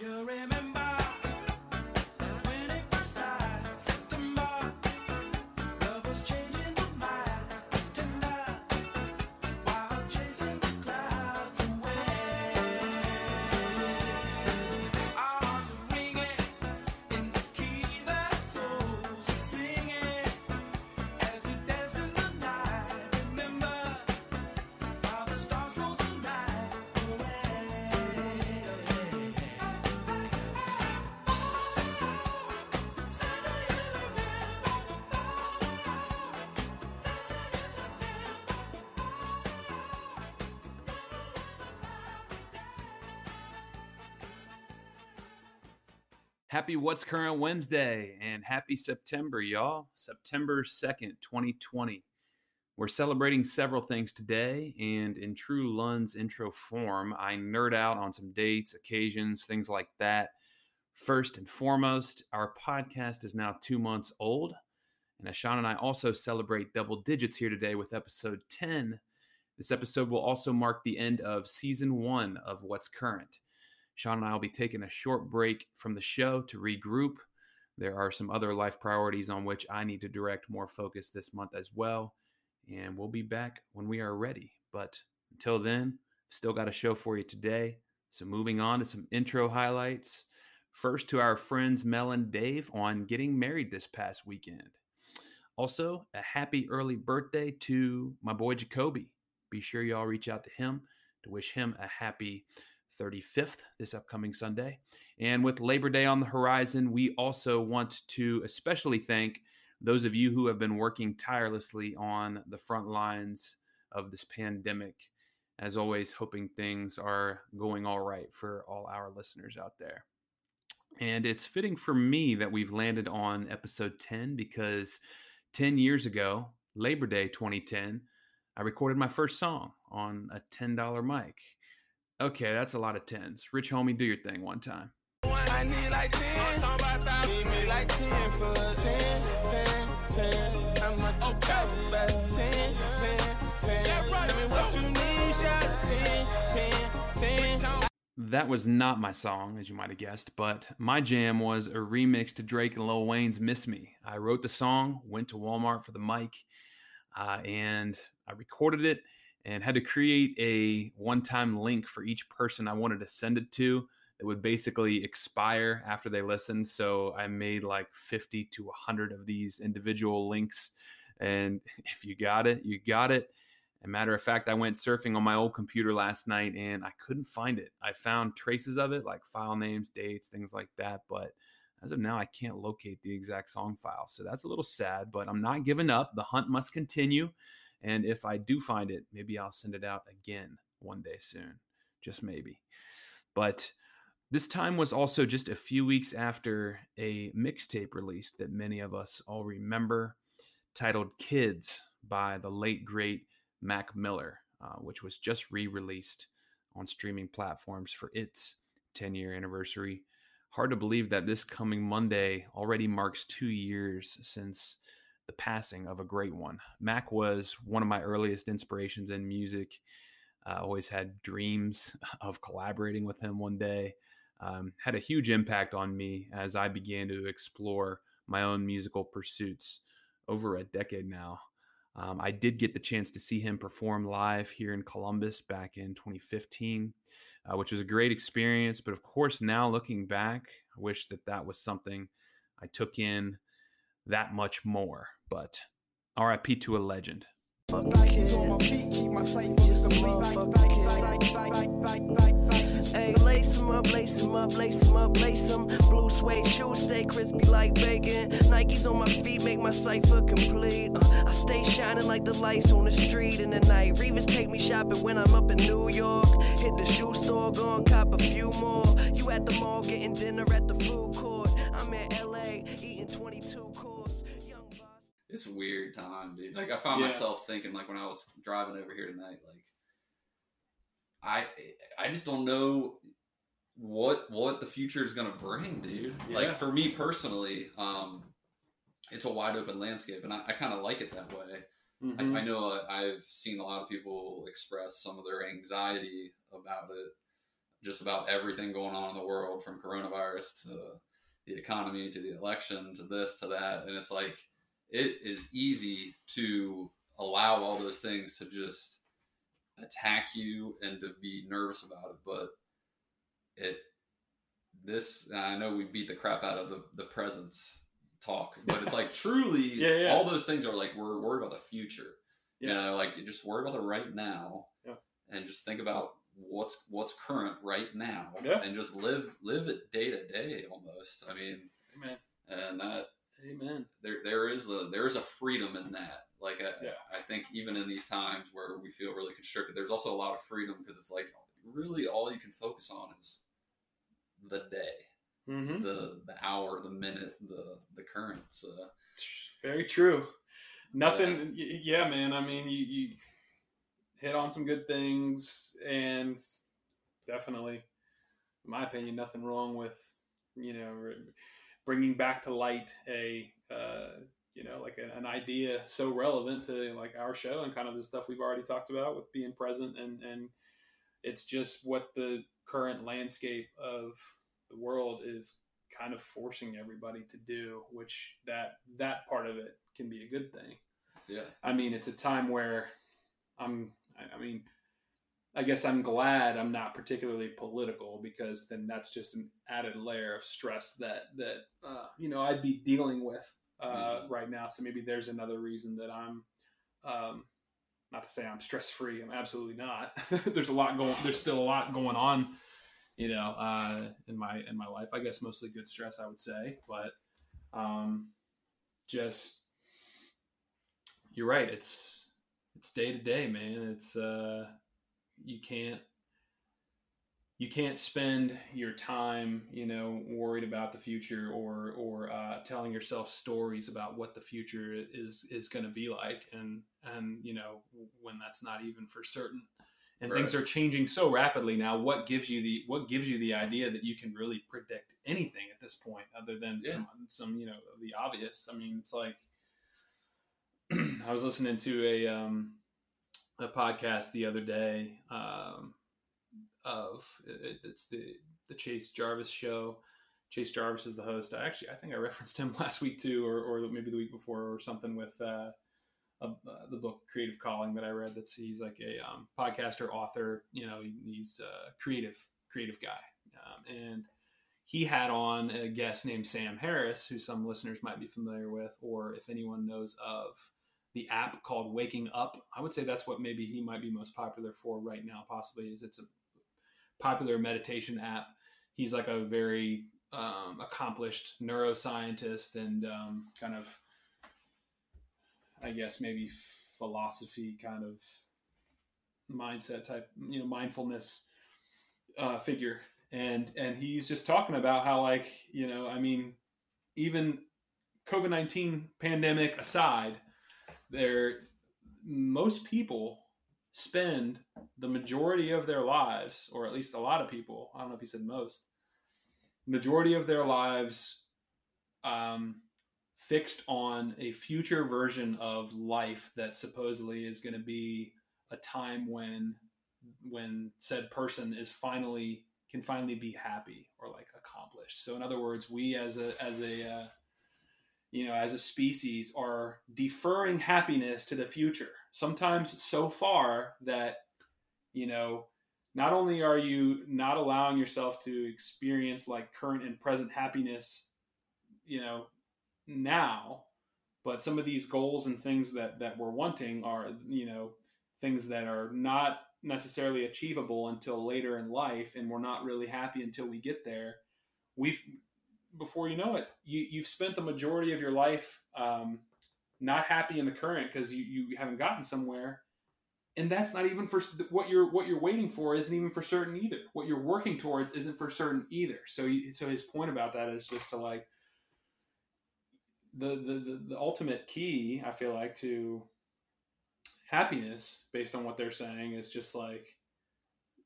you remember Happy What's Current Wednesday and happy September, y'all. September 2nd, 2020. We're celebrating several things today, and in true Lund's intro form, I nerd out on some dates, occasions, things like that. First and foremost, our podcast is now two months old, and Ashan and I also celebrate double digits here today with episode 10. This episode will also mark the end of season one of What's Current. Sean and I will be taking a short break from the show to regroup. There are some other life priorities on which I need to direct more focus this month as well. And we'll be back when we are ready. But until then, still got a show for you today. So moving on to some intro highlights. First to our friends Mel and Dave on getting married this past weekend. Also, a happy early birthday to my boy Jacoby. Be sure y'all reach out to him to wish him a happy 35th this upcoming Sunday. And with Labor Day on the horizon, we also want to especially thank those of you who have been working tirelessly on the front lines of this pandemic. As always, hoping things are going all right for all our listeners out there. And it's fitting for me that we've landed on episode 10 because 10 years ago, Labor Day 2010, I recorded my first song on a $10 mic. Okay, that's a lot of tens. Rich homie, do your thing one time. I need like 10. Need me like 10 for 10, 10, 10. I'm a okay. best 10, 10, 10. Tell me what you need, shout 10, 10, 10. That was not my song, as you might have guessed, but my jam was a remix to Drake and Lil Wayne's Miss Me. I wrote the song, went to Walmart for the mic, uh, and I recorded it and had to create a one time link for each person I wanted to send it to that would basically expire after they listened. So I made like 50 to 100 of these individual links. And if you got it, you got it. A matter of fact, I went surfing on my old computer last night and I couldn't find it. I found traces of it, like file names, dates, things like that. But as of now, I can't locate the exact song file. So that's a little sad, but I'm not giving up. The hunt must continue. And if I do find it, maybe I'll send it out again one day soon, just maybe. But this time was also just a few weeks after a mixtape released that many of us all remember, titled Kids by the late, great Mac Miller, uh, which was just re released on streaming platforms for its 10 year anniversary. Hard to believe that this coming Monday already marks two years since the passing of a great one. Mac was one of my earliest inspirations in music. I uh, always had dreams of collaborating with him one day. Um, had a huge impact on me as I began to explore my own musical pursuits over a decade now. Um, I did get the chance to see him perform live here in Columbus back in 2015, uh, which was a great experience. But of course, now looking back, I wish that that was something I took in that much more. But RIP to a legend. Hey, lace up, lace up, lace up, lace. Blue suede shoes stay crispy like bacon. Nikes on my feet make my cipher complete. Uh, I stay shining like the lights on the street in the night. Revis take me shopping when I'm up in New York. Hit the shoe store, go and cop a few more. You at the mall getting dinner at the food court. I'm in LA it's a weird time, dude. Like I found Yeah. myself thinking, like when I was driving over here tonight, like I I just don't know what what the future is gonna bring, dude. Yeah. Like for me personally, um, it's a wide open landscape, and I, I kind of like it that way. Mhm. I, I know uh, I've seen a lot of people express some of their anxiety about it. just about everything going on in the world from coronavirus to the economy to the election to this to that and it's like it is easy to allow all those things to just attack you and to be nervous about it but it this i know we beat the crap out of the, the presence talk but it's like truly Yeah, yeah. all those things are like we're worried about the future you Yeah. know like you just worry about the right now Yeah. and just think about what's what's current right now and just live live it day to day almost i mean Amen. and that Amen. there there is a there is a freedom in that like I, Yeah. I think even in these times where we feel really constricted there's also a lot of freedom because it's like really all you can focus on is the day Mm-hmm. the the hour the minute the the current so Very true. Nothing. y Yeah, man. I mean, you, you hit on some good things, and definitely, in my opinion, nothing wrong with you know bringing back to light a uh, you know like a, an idea so relevant to like our show and kind of the stuff we've already talked about with being present and and it's just what the current landscape of the world is kind of forcing everybody to do which that that part of it can be a good thing. Yeah. I mean it's a time where i'm i I mean i guess i'm glad i'm not particularly political because then that's just an added layer of stress that that uh, you know i'd be dealing with uh, right now. So maybe there's another reason that i'm um, not to say i'm stress free i'm absolutely not. There's a lot going there's still a lot going on you know uh, in my in my life. I guess mostly good stress i would say but um, just you're right. It's it's day to day man. It's uh you can't you can't spend your time you know worried about the future or or uh, telling yourself stories about what the future is is going to be like and and you know when that's not even for certain. And things are changing so rapidly now what gives you the what gives you the idea that you can really predict anything at this point other than Yeah. some some you know the obvious? I mean it's like i was listening to a um a podcast the other day um of it, it's the the chase jarvis show chase jarvis is the host i actually i think i referenced him last week too or, or maybe the week before or something with uh uh, the book Creative Calling that I read. That's he's like a um, podcaster, author. You know, he, he's a creative, creative guy, um, and he had on a guest named Sam Harris, who some listeners might be familiar with, or if anyone knows of the app called Waking Up. I would say that's what maybe he might be most popular for right now. Possibly is it's a popular meditation app. He's like a very um, accomplished neuroscientist and um, kind of I guess maybe philosophy kind of mindset type, you know, mindfulness uh, figure, and and he's just talking about how like you know, I mean, even COVID nineteen pandemic aside, there most people spend the majority of their lives, or at least a lot of people. I don't know if he said most. Majority of their lives um, fixed on a future version of life that supposedly is going to be a time when when said person is finally can finally be happy or like accomplished so in other words we as a as a uh, you know as a species are deferring happiness to the future. Sometimes so far that you know not only are you not allowing yourself to experience like current and present happiness you know now but some of these goals and things that that we're wanting are you know things that are not necessarily achievable until later in life and we're not really happy until we get there we've before you know it you, you've spent the majority of your life um, not happy in the current because you, you haven't gotten somewhere. And that's not even for what you're what you're waiting for isn't even for certain either. What you're working towards isn't for certain either. So you, so his point about that is just to like the, the the the ultimate key i feel like to happiness based on what they're saying is just like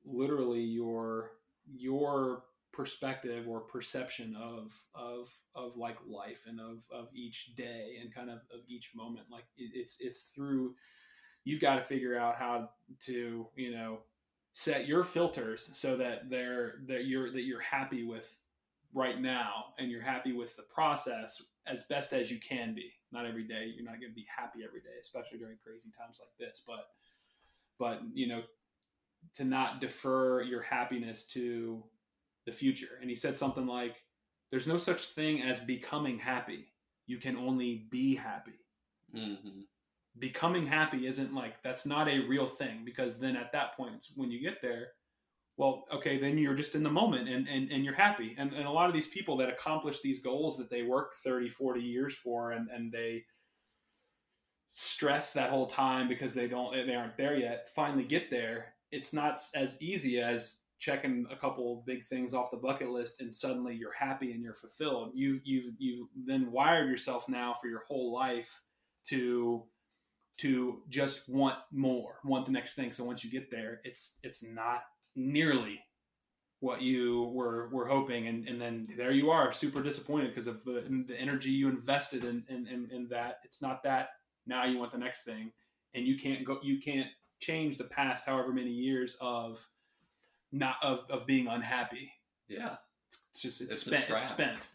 literally your your perspective or perception of of of like life and of of each day and kind of of each moment. Like it, it's it's through you've got to figure out how to you know set your filters so that they're that you're that you're happy with right now and you're happy with the process as best as you can be. Not every day you're not going to be happy every day especially during crazy times like this but but you know to not defer your happiness to the future. And he said something like there's no such thing as becoming happy. You can only be happy. Hmm becoming happy isn't like that's not a real thing because then at that point when you get there well okay then you're just in the moment and and, and you're happy. And, and a lot of these people that accomplish these goals that they work 30 40 years for and and they stress that whole time because they don't they aren't there yet finally get there it's not as easy as checking a couple big things off the bucket list and suddenly you're happy and you're fulfilled you've you've you've then wired yourself now for your whole life to to just want more, want the next thing. So once you get there, it's it's not nearly what you were were hoping, and, and then there you are, super disappointed because of the the energy you invested in, in in in that. It's not that now you want the next thing, and you can't go, you can't change the past however many years of not of of being unhappy. Yeah, It's just it's, It's spent. It's spent.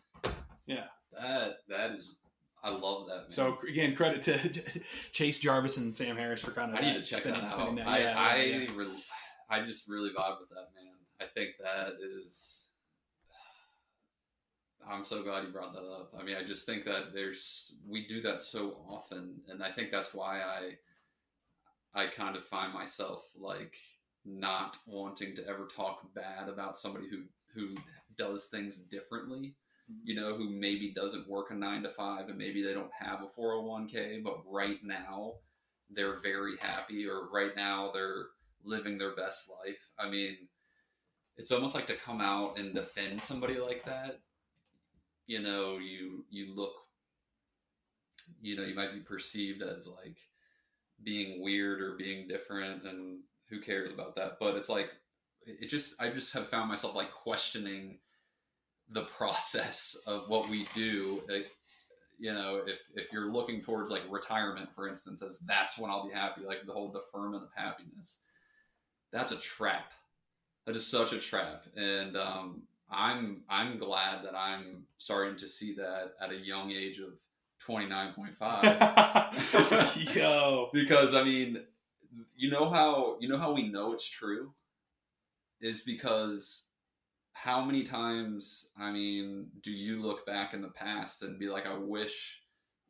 that that is. I love that. Man. So again, credit to Chase Jarvis and Sam Harris for kind of I need to check spinning- that out. that. I Yeah, I, yeah, yeah. re- I just really vibe with that man. I think that is. I'm so glad you brought that up. I mean, I just think that there's we do that so often, and I think that's why I I kind of find myself like not wanting to ever talk bad about somebody who who does things differently mm-hmm. you know, who maybe doesn't work a nine to five and maybe they don't have a 401k, but right now they're very happy or right now they're living their best life. I mean, it's almost like to come out and defend somebody like that. You know, you you look you know, you might be perceived as like being weird or being different and who cares about that? But it's like it just I just have found myself like questioning the process of what we do. Like, you know if if you're looking towards like retirement for instance as that's when i'll be happy like the whole deferment of happiness that's a trap. That is such a trap. And um i'm i'm glad that i'm starting to see that at a young age of 29.5 Yo, because I mean, you know how you know how we know it's true is because how many times I mean do you look back in the past and be like, I wish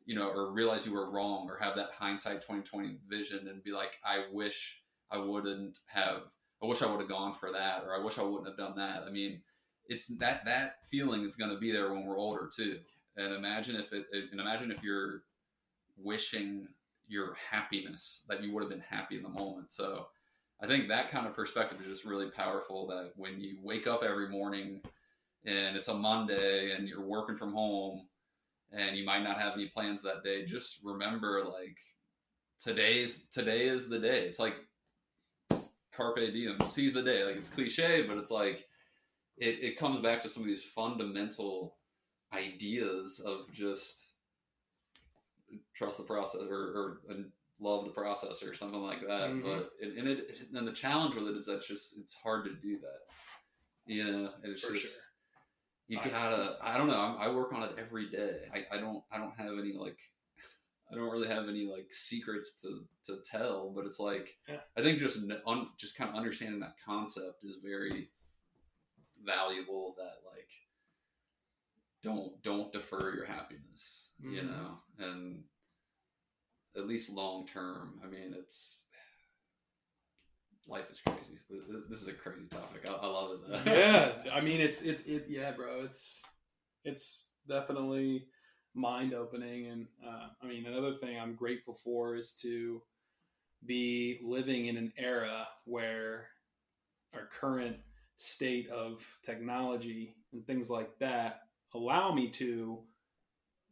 you know, or realize you were wrong, or have that hindsight twenty twenty vision and be like, I wish I wouldn't have, I wish I would have gone for that, or I wish I wouldn't have done that. I mean, it's that that feeling is going to be there when we're older too. And imagine if it, and imagine if you're wishing your happiness that you would have been happy in the moment. So I think that kind of perspective is just really powerful that when you wake up every morning and it's a Monday and you're working from home and you might not have any plans that day, just remember like today's today is the day. It's like carpe diem, seize the day. Like it's cliche, but it's like it, it comes back to some of these fundamental ideas of just trust the process or, or and love the process or something like that. Mhm. But and, and it and the challenge with it is that just it's hard to do that. You know, it's For just sure. you I- gotta. I don't know. I, I work on it every day. I, I don't. I don't have any like. I don't really have any like secrets to, to tell, but it's like Yeah. I think just un, just kind of understanding that concept is very valuable. That like don't don't defer your happiness, you Mhm. know, and at least long term. I mean, it's life is crazy. This is a crazy topic. I, I love it. Though. yeah, I mean it's it's it yeah, bro. It's it's definitely mind opening, and uh, I mean another thing I'm grateful for is to be living in an era where our current state of technology and things like that allow me to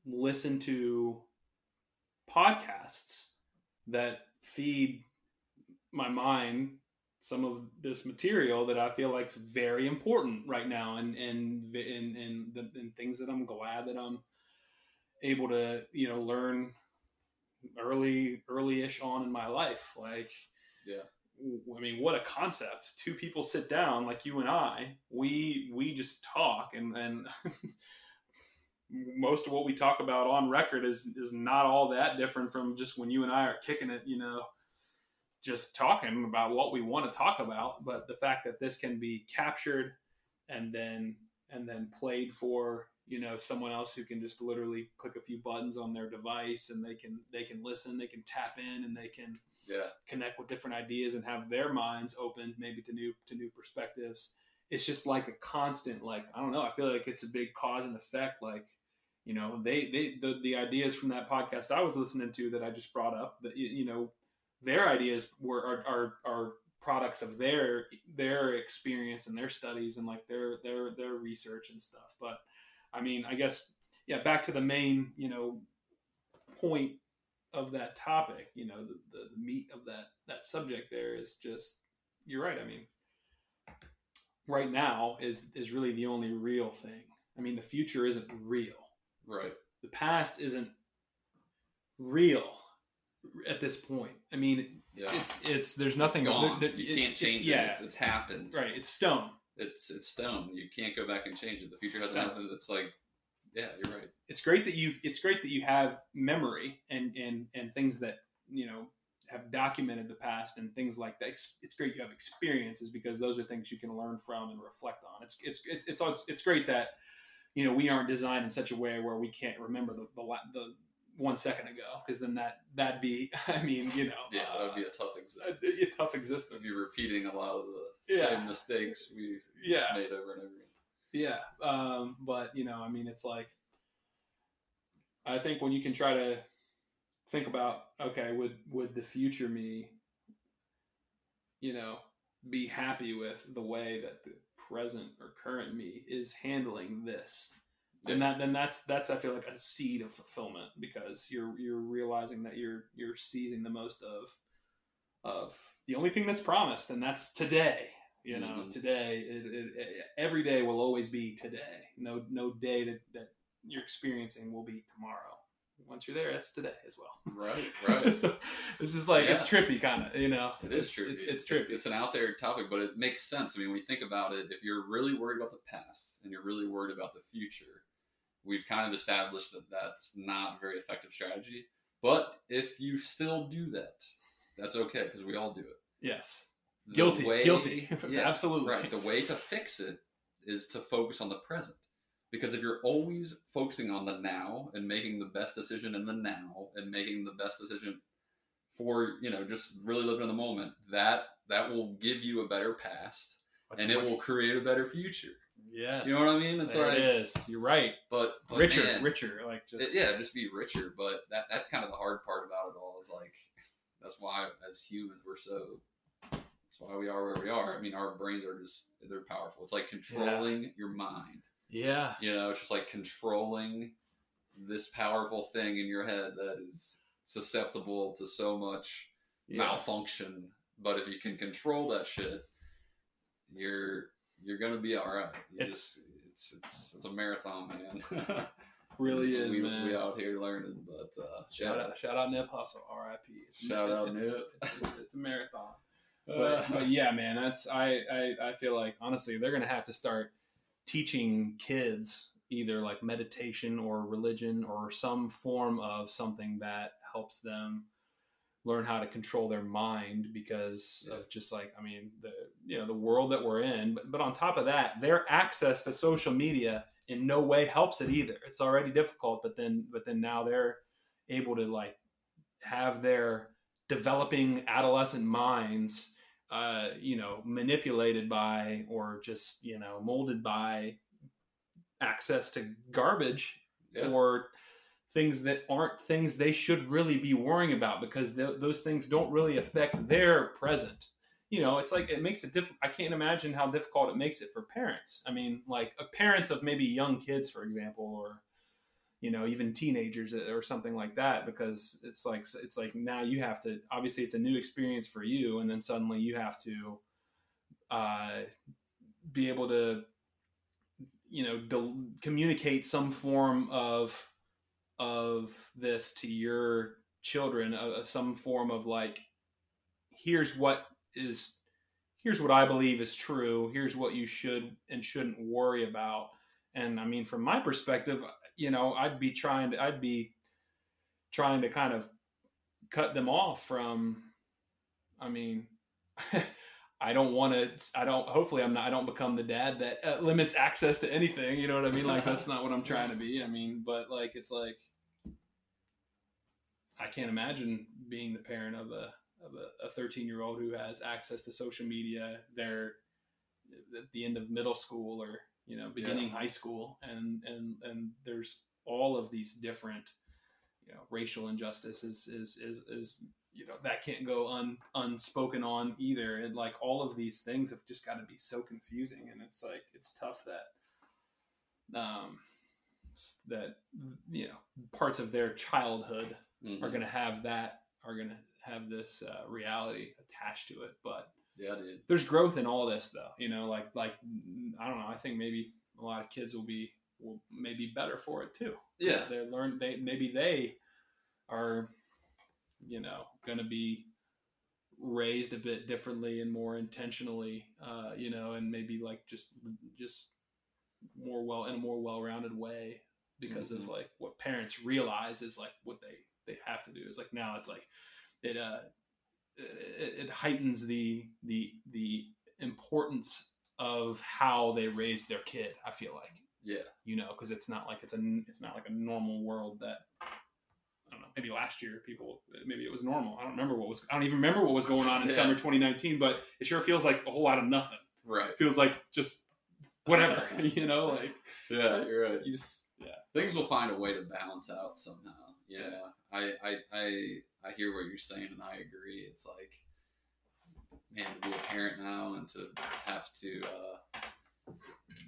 listen to podcasts that feed my mind some of this material that I feel like is very important right now, and and and and, the, and things that I'm glad that I'm able to you know learn early early-ish on in my life, like Yeah. I mean, what a concept! Two people sit down like you and I. We we just talk, and and most of what we talk about on record is is not all that different from just when you and I are kicking it. You know, just talking about what we want to talk about. But the fact that this can be captured and then and then played for you know someone else who can just literally click a few buttons on their device and they can they can listen they can tap in and they can Yeah. connect with different ideas and have their minds opened maybe to new to new perspectives it's just like a constant like i don't know i feel like it's a big cause and effect like you know they they the, the ideas from that podcast i was listening to that i just brought up that you know their ideas were are, are are products of their their experience and their studies and like their their their research and stuff. But i mean i guess yeah back to the main you know point of that topic you know the, the meat of that that subject there is just you're right i mean right now is is really the only real thing. I mean the future isn't real Right. the past isn't real at this point i mean Yeah. it's it's there's nothing It's gone. there- there- you it- can't it's- change yeah. It's happened. right it's stone It's it's stone. You can't go back and change it. The future hasn't Stone. happened. It's like, yeah, you're right. it's great that you it's great that you have memory and and and things that you know have documented the past and things like that it's, it's great you have experiences because those are things you can learn from and reflect on it's it's it's it's, it's, it's great that you know we aren't designed in such a way where we can't remember the the, the one second ago because then that that'd be i mean you know Yeah, that would be uh, a tough existence. a tough We'd existence be repeating a lot of the Yeah. same mistakes we Yeah. just made over and over again. Yeah, um, but you know, I mean, it's like I think when you can try to think about, okay, would would the future me, you know, be happy with the way that the present or current me is handling this? And that then that's that's I feel like a seed of fulfillment because you're you're realizing that you're you're seizing the most of of the only thing that's promised, and that's today. You know, Mhm. today, it, it, it, every day will always be today. No, no day that, that you're experiencing will be tomorrow. Once you're there, that's today as well. Right, right. so it's just like it's trippy, kind of. You know, It is It's- trippy. It's, it's trippy. It's an out there topic, but it makes sense. I mean, when you think about it, if you're really worried about the past and you're really worried about the future, we've kind of established that that's not a very effective strategy. But if you still do that, that's okay because we all do it. yes, The guilty, way- guilty, Yeah, absolutely. Right. The way to fix it is to focus on the present. Because if you're always focusing on the now and making the best decision in the now and making the best decision for, you know, just really living in the moment, that that will give you a better past and it will create a better future. Yes, You know what I mean? It's there like it is. You're right. but, but richer, man, richer. Like it- just yeah, just be richer. But that that's kind of the hard part about it all is like that's why as humans we're so that's why we are where we are. I mean, our brains are just they're powerful. It's like controlling your mind. Yeah, You know, just like controlling this powerful thing in your head that is susceptible to so much yeah. malfunction. But if you can control that shit, you're you're gonna be all right. It's- just- it's it's it's a marathon, man. really is, we, man. We out here learning, but uh, Shout yeah. out, shout out Nip Hussle, R.I.P. It's Shout out it's, Nip. It's, it's a marathon. But, but yeah, man, that's I, I I feel like honestly they're gonna have to start teaching kids either like meditation or religion or some form of something that helps them learn how to control their mind because Yeah. of just like I mean the you know the world that we're in but, but on top of that their access to social media in no way helps it either it's already difficult but then but then now they're able to like have their developing adolescent minds uh, you know, manipulated by or just, you know, molded by access to garbage yeah. or things that aren't things they should really be worrying about because th- those things don't really affect their present. You know, it's like it makes it diff. I can't imagine how difficult it makes it for parents. I mean, like uh, parents of maybe young kids, for example, or you know, even teenagers or something like that, because it's like it's like now you have to. Obviously, it's a new experience for you, and then suddenly you have to uh, be able to, you know, del- communicate some form of of this to your children, uh, some form of like, here's what is here's what I believe is true. Here's what you should and shouldn't worry about. And I mean, from my perspective, you know, I'd be trying to, I'd be trying to kind of cut them off from, I mean, I don't want to, I don't, hopefully I'm not, I don't become the dad that uh, limits access to anything. You know what I mean? Like, that's not what I'm trying to be. I mean, but like, it's like, I can't imagine being the parent of a, of a 13 year old who has access to social media. They're at the end of middle school or, you know, beginning Yeah. high school. And, and, and there's all of these different, you know, racial injustice is, is, is, is, you know, that can't go un, unspoken on either. And like all of these things have just got to be so confusing. And it's like, it's tough that, um, that, you know, parts of their childhood Mhm. are going to have that are going to have this uh, reality attached to it but Yeah, dude. there's growth in all this though you know like like i don't know i think maybe a lot of kids will be will maybe better for it too. Yeah. they learn they maybe they are you know going to be raised a bit differently and more intentionally uh you know and maybe like just just more well in a more well-rounded way because of Mhm. like what parents realize is like what they they have to do is like now it's like it uh it, it heightens the the the importance of how they raise their kid i feel like Yeah. you know because it's not like it's a it's not like a normal world that I don't know. Maybe last year, people maybe it was normal. I don't remember what was. I don't even remember what was going on in Yeah. summer 2019. But it sure feels like a whole lot of nothing. Right. It feels like just whatever, you know. Like Yeah, you're right. you just yeah. Things will find a way to balance out somehow. Yeah. I, I I I hear what you're saying and I agree. It's like man to be a parent now and to have to uh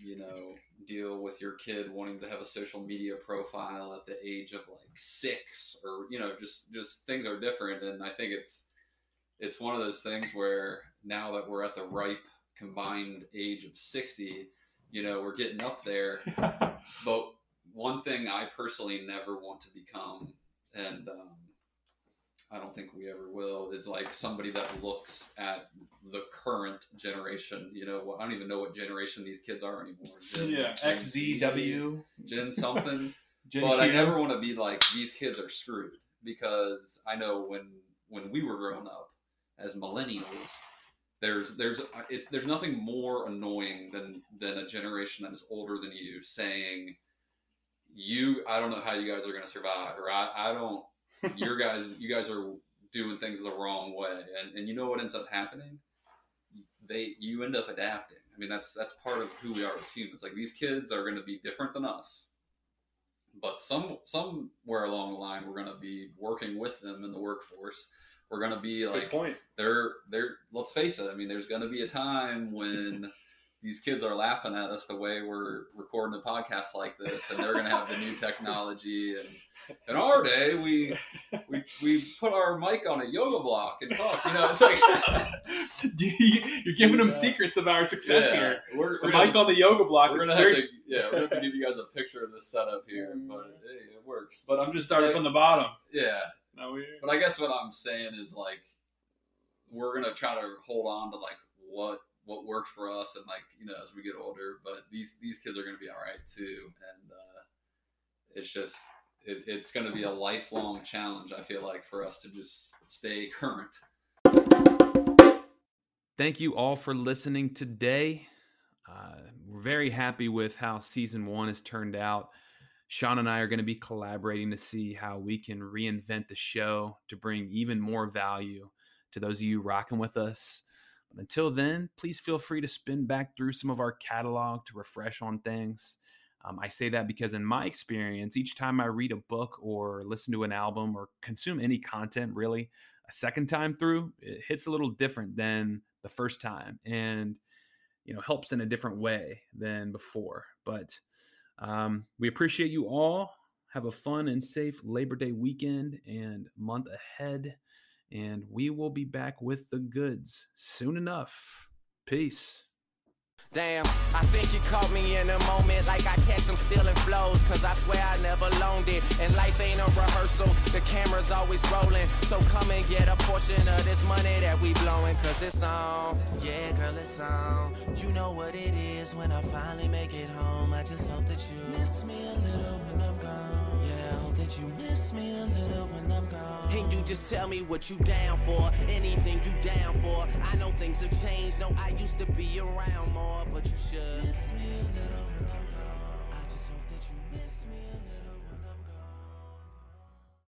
you know deal with your kid wanting to have a social media profile at the age of like six or you know just just things are different and i think it's it's one of those things where now that we're at the ripe combined age of 60 you know we're getting up there but one thing i personally never want to become and um, i don't think we ever will is like somebody that looks at the current generation you know i don't even know what generation these kids are anymore Gen- yeah, Gen XZW. gen something Gen but I Q. never want to be like these kids are screwed because I know when when we were growing up as millennials, there's there's uh, it, there's nothing more annoying than than a generation that is older than you saying you I don't know how you guys are going to survive or I I don't your guys you guys are doing things the wrong way. And and you know what ends up happening? They you end up adapting. I mean that's that's part of who we are as humans. Like these kids are going to be different than us but some somewhere along the line we're going to be working with them in the workforce. We're going to be Good like point. they're they're let's face it i mean there's going to be a time when these kids are laughing at us the way we're recording a podcast like this and they're going to have the new technology and in our day we we we put our mic on a yoga block and talk you know it's like You're giving them Yeah. secrets of our success Yeah. here. we're, The we're gonna- mic on the yoga block we're gonna have to, yeah, we're gonna give you guys a picture of this setup here, but hey, it works. But I'm just starting like, from the bottom. yeah. No, we But I guess what I'm saying is like we're gonna try to hold on to like what what worked for us, and like you know as we get older. But these these kids are gonna be all right too, and uh, it's just it, it's gonna be a lifelong challenge. I feel like for us to just stay current. Thank you all for listening today. Uh, we're very happy with how season one has turned out. Sean and I are going to be collaborating to see how we can reinvent the show to bring even more value to those of you rocking with us. But until then, please feel free to spin back through some of our catalog to refresh on things. Um, I say that because, in my experience, each time I read a book or listen to an album or consume any content, really, a second time through, it hits a little different than the first time and you know helps in a different way than before but um, we appreciate you all. Have a fun and safe labor day weekend and month ahead and we will be back with the goods soon enough. Peace Damn, I think you caught me in a moment like I catch him stealing flows, cause I swear I never loaned it. And life ain't a rehearsal, the camera's always rolling. So come and get a portion of this money that we blowing, cause it's on. Yeah, girl, it's on. You know what it is when I finally make it home. I just hope that you miss me a little when I'm gone. Yeah, that you miss me a little when I'm gone. And you just tell me what you down for, anything you down for. I know things have changed, no, I used to be around more, but you should miss me a little when I'm